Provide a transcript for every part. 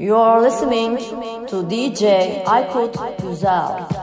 You are listening to DJ Aykut Güzel.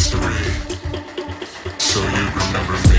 history so you remember me.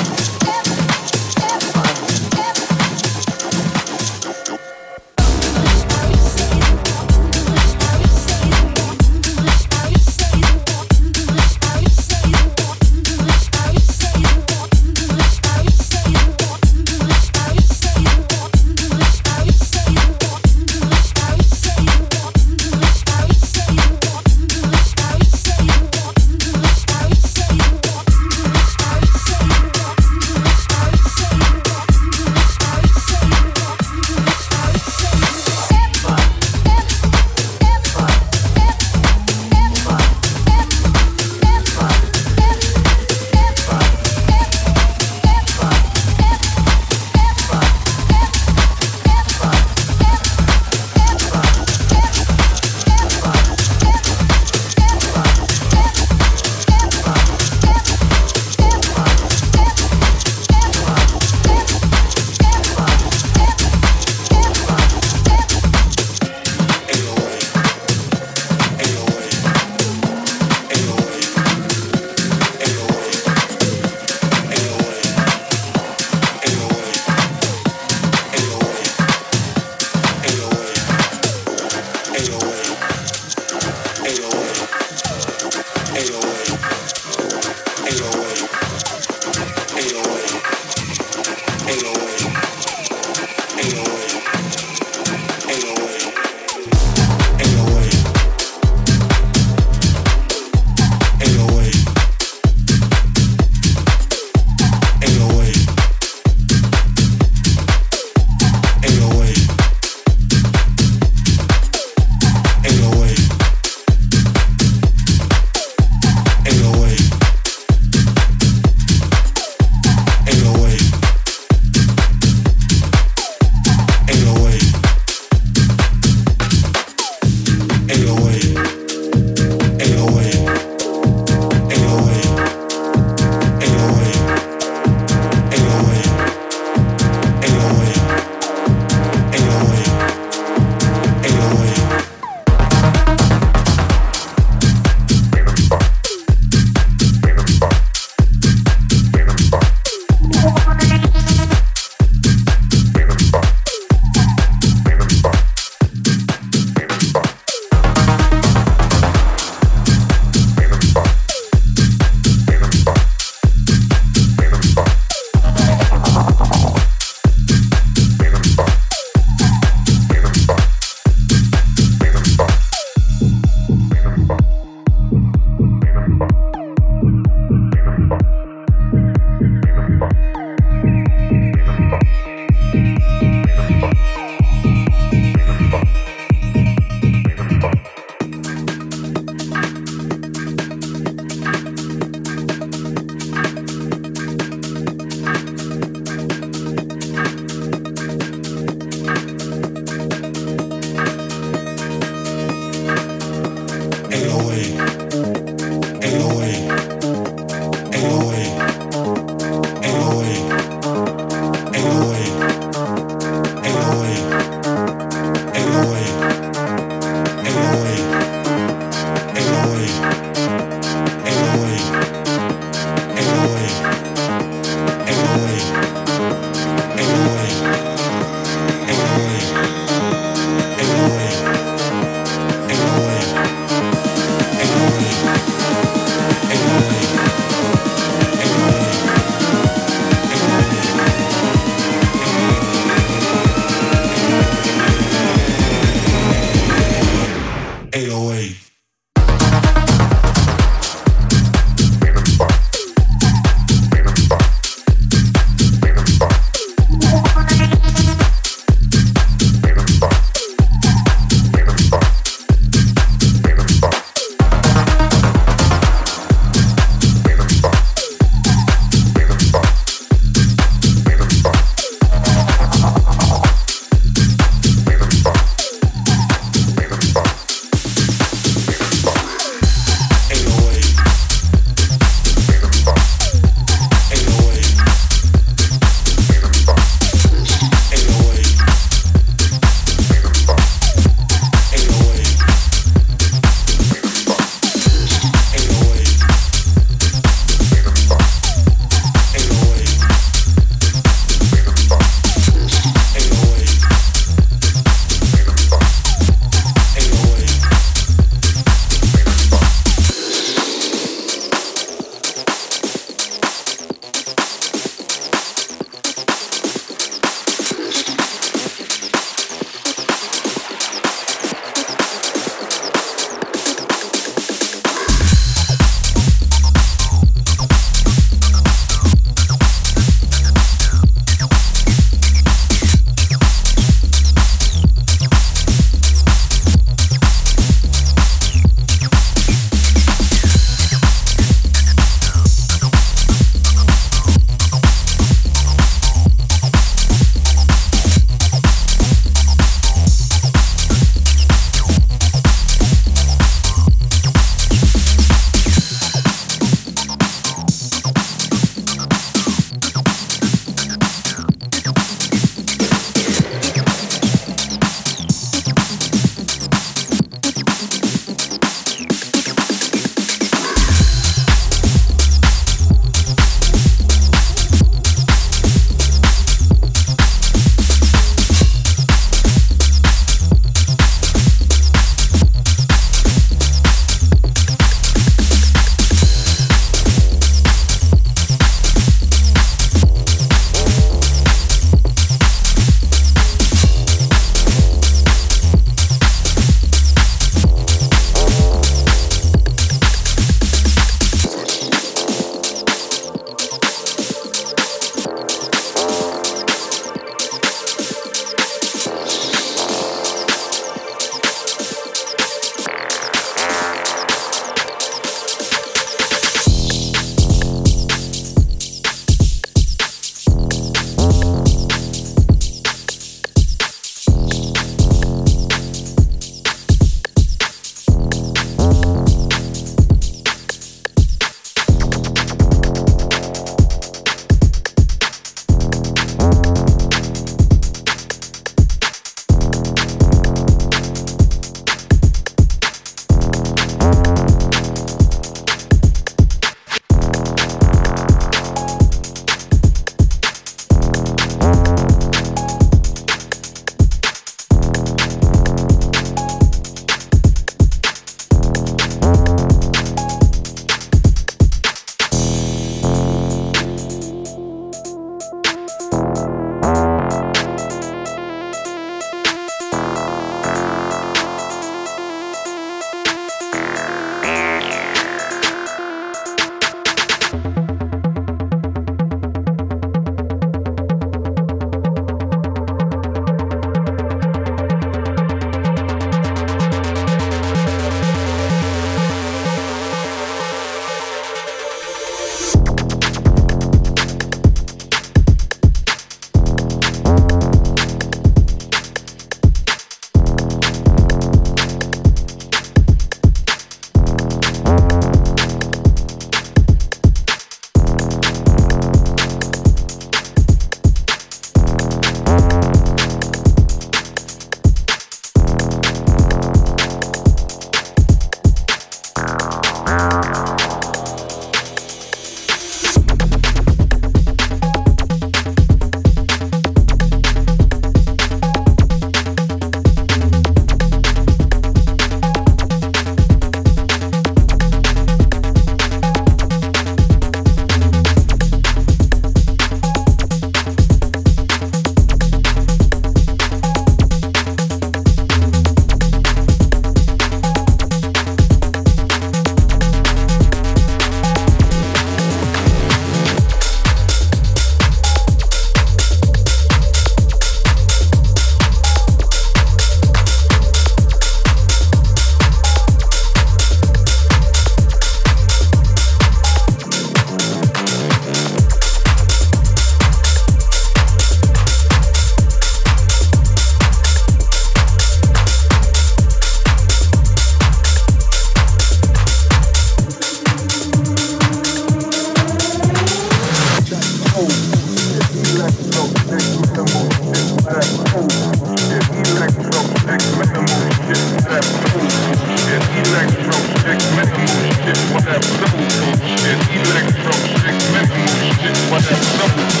double bullshit, electro shit, mental shit, whatever double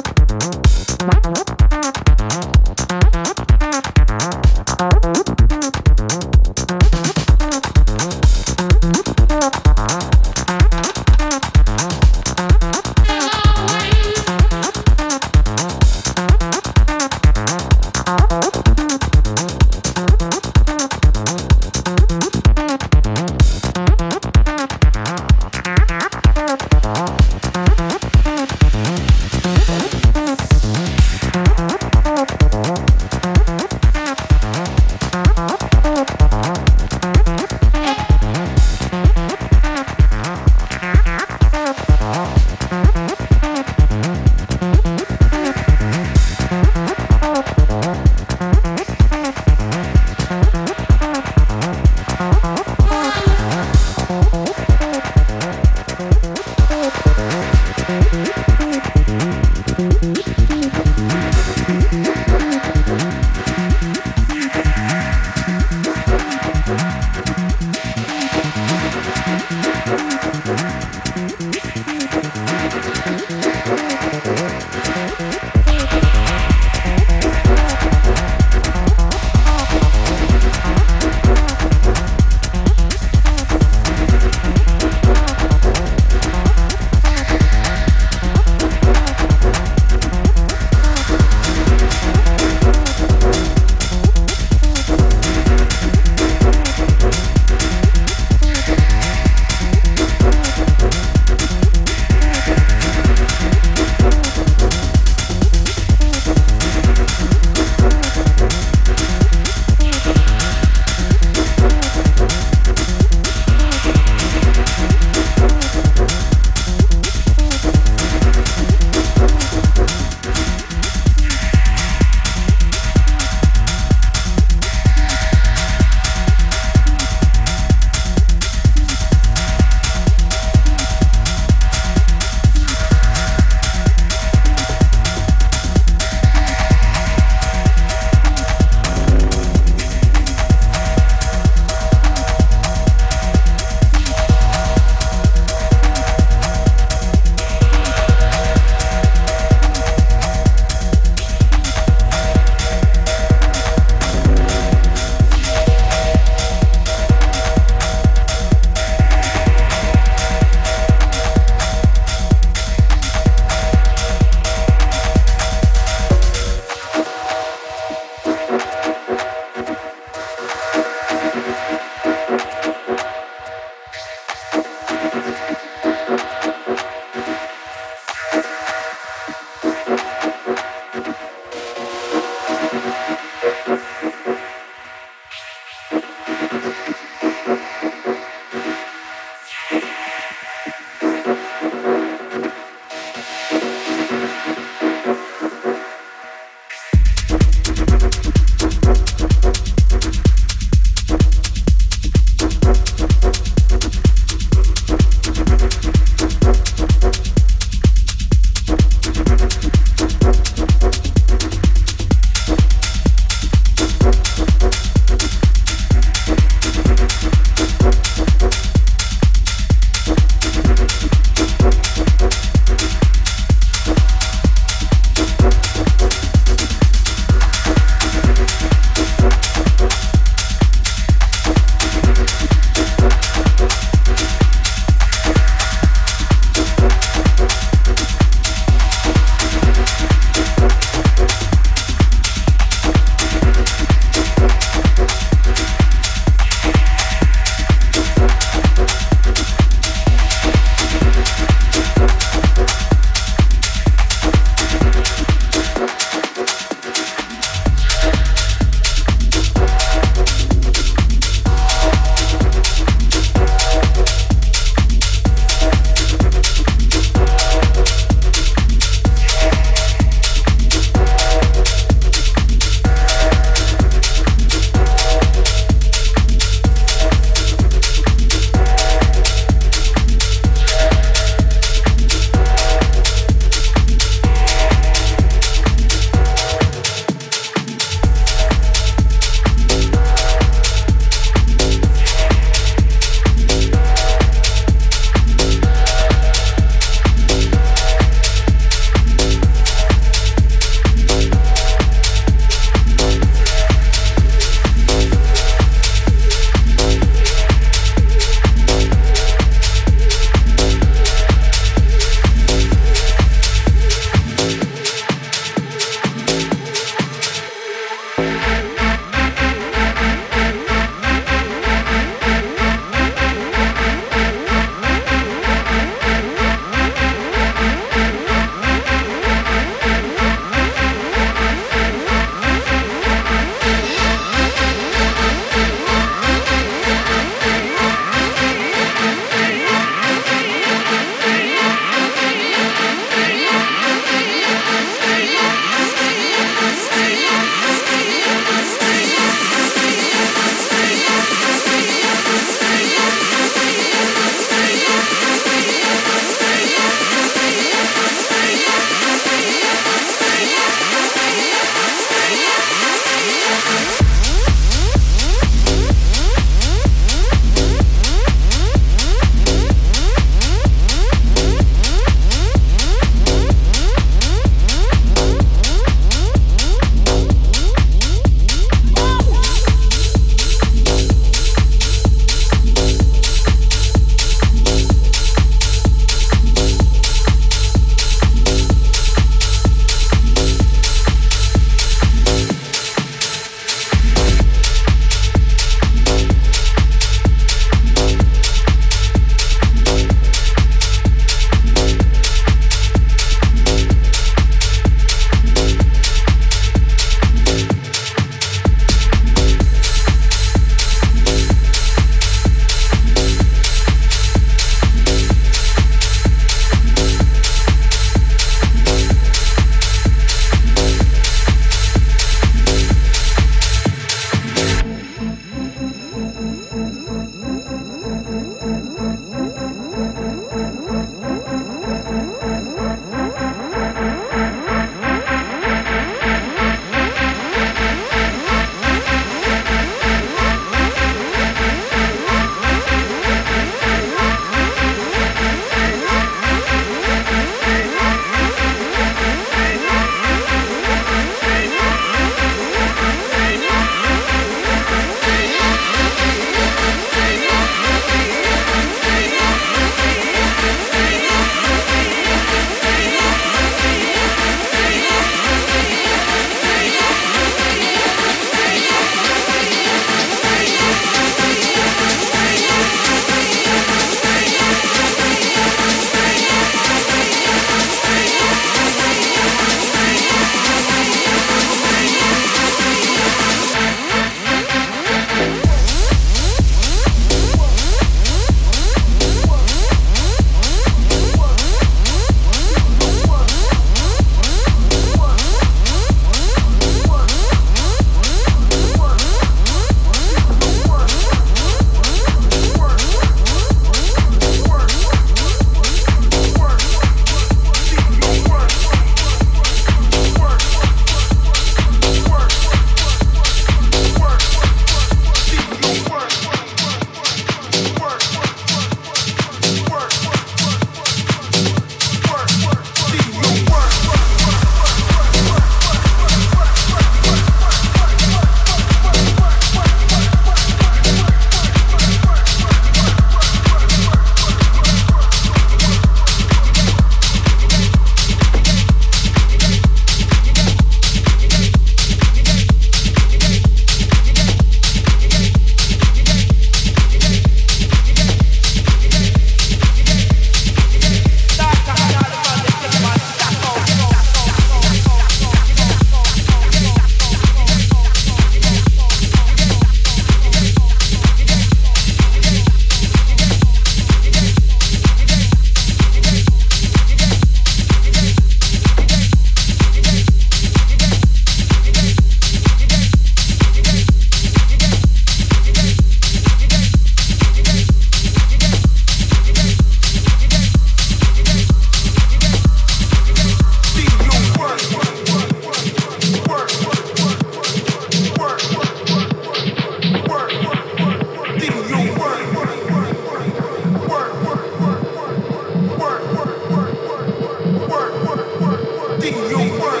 think you worth.